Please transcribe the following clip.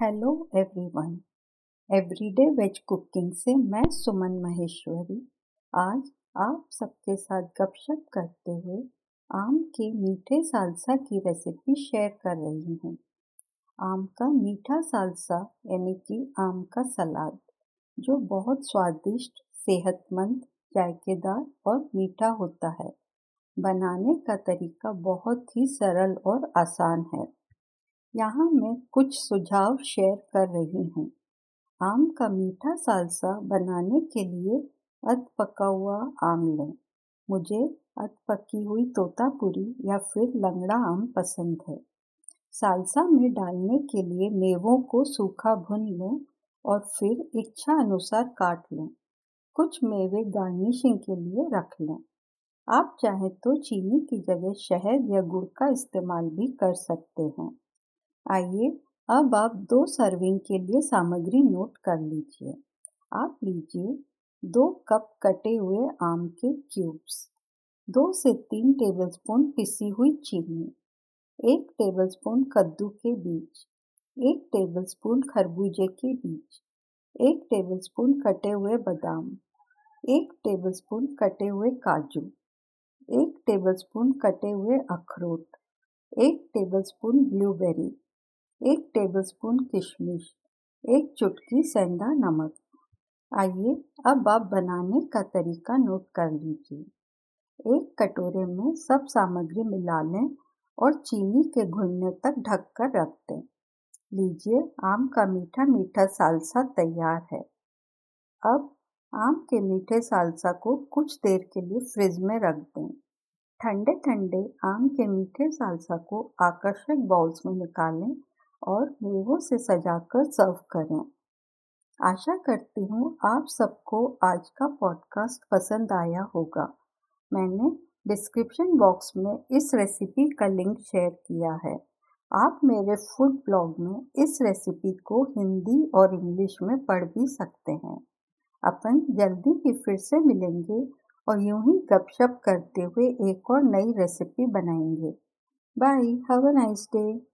Hello everyone everyday veg cooking से मैं सुमन महेश्वरी। आज आप सबके साथ गपशप करते हुए आम के मीठे सालसा की रेसिपी शेयर कर रही हूँ। आम का मीठा सालसा, यानी कि आम का सलाद, जो बहुत स्वादिष्ट, सेहतमंद, जायकेदार और मीठा होता है। बनाने का तरीका बहुत ही सरल और आसान है। यहाँ मैं कुछ सुझाव शेयर कर रही हूँ। आम का मीठा सालसा बनाने के लिए अध पका हुआ आम लें मुझे अध पकी हुई तोतापुरी या फिर लंगड़ा आम पसंद है। सालसा में डालने के लिए मेवों को सूखा भुन लें और फिर इच्छा अनुसार काट लें। कुछ मेवे गार्निशिंग के लिए रख लें। आप चाहें तो चीनी की जगह शहद या गुड़ का इस्तेमाल भी कर सकते हैं। आइए अब आप दो सर्विंग के लिए सामग्री नोट कर लीजिए। आप लीजिए दो कप कटे हुए आम के क्यूब्स दो से तीन टेबलस्पून पिसी हुई चीनी, एक टेबलस्पून कद्दू के बीज, एक टेबलस्पून खरबूजे के बीज, एक टेबलस्पून कटे हुए बादाम, एक टेबलस्पून कटे हुए काजू, एक टेबलस्पून कटे हुए अखरोट, एक टेबलस्पून ब्लूबेरी एक टेबलस्पून किशमिश, एक चुटकी सेंधा नमक। आइए, अब आप बनाने का तरीका नोट कर लीजिए। एक कटोरे में सब सामग्री मिला लें और चीनी के घुलने तक ढककर रख दें। लीजिए, आम का मीठा मीठा सालसा तैयार है। अब आम के मीठे सालसा को कुछ देर के लिए फ्रिज में रख दें। ठंडे ठंडे आम के मीठे सालसा को आकर्षक बाउल्स में निकालें और मेवों से सजाकर सर्व करें। आशा करती हूँ आप सबको आज का पॉडकास्ट पसंद आया होगा। मैंने डिस्क्रिप्शन बॉक्स में इस रेसिपी का लिंक शेयर किया है। आप मेरे फ़ूड ब्लॉग में इस रेसिपी को हिंदी और इंग्लिश में पढ़ भी सकते हैं। अपन जल्दी ही फिर से मिलेंगे और यूँ ही गपशप करते हुए एक और नई रेसिपी बनाएँगे। Bye have a nice day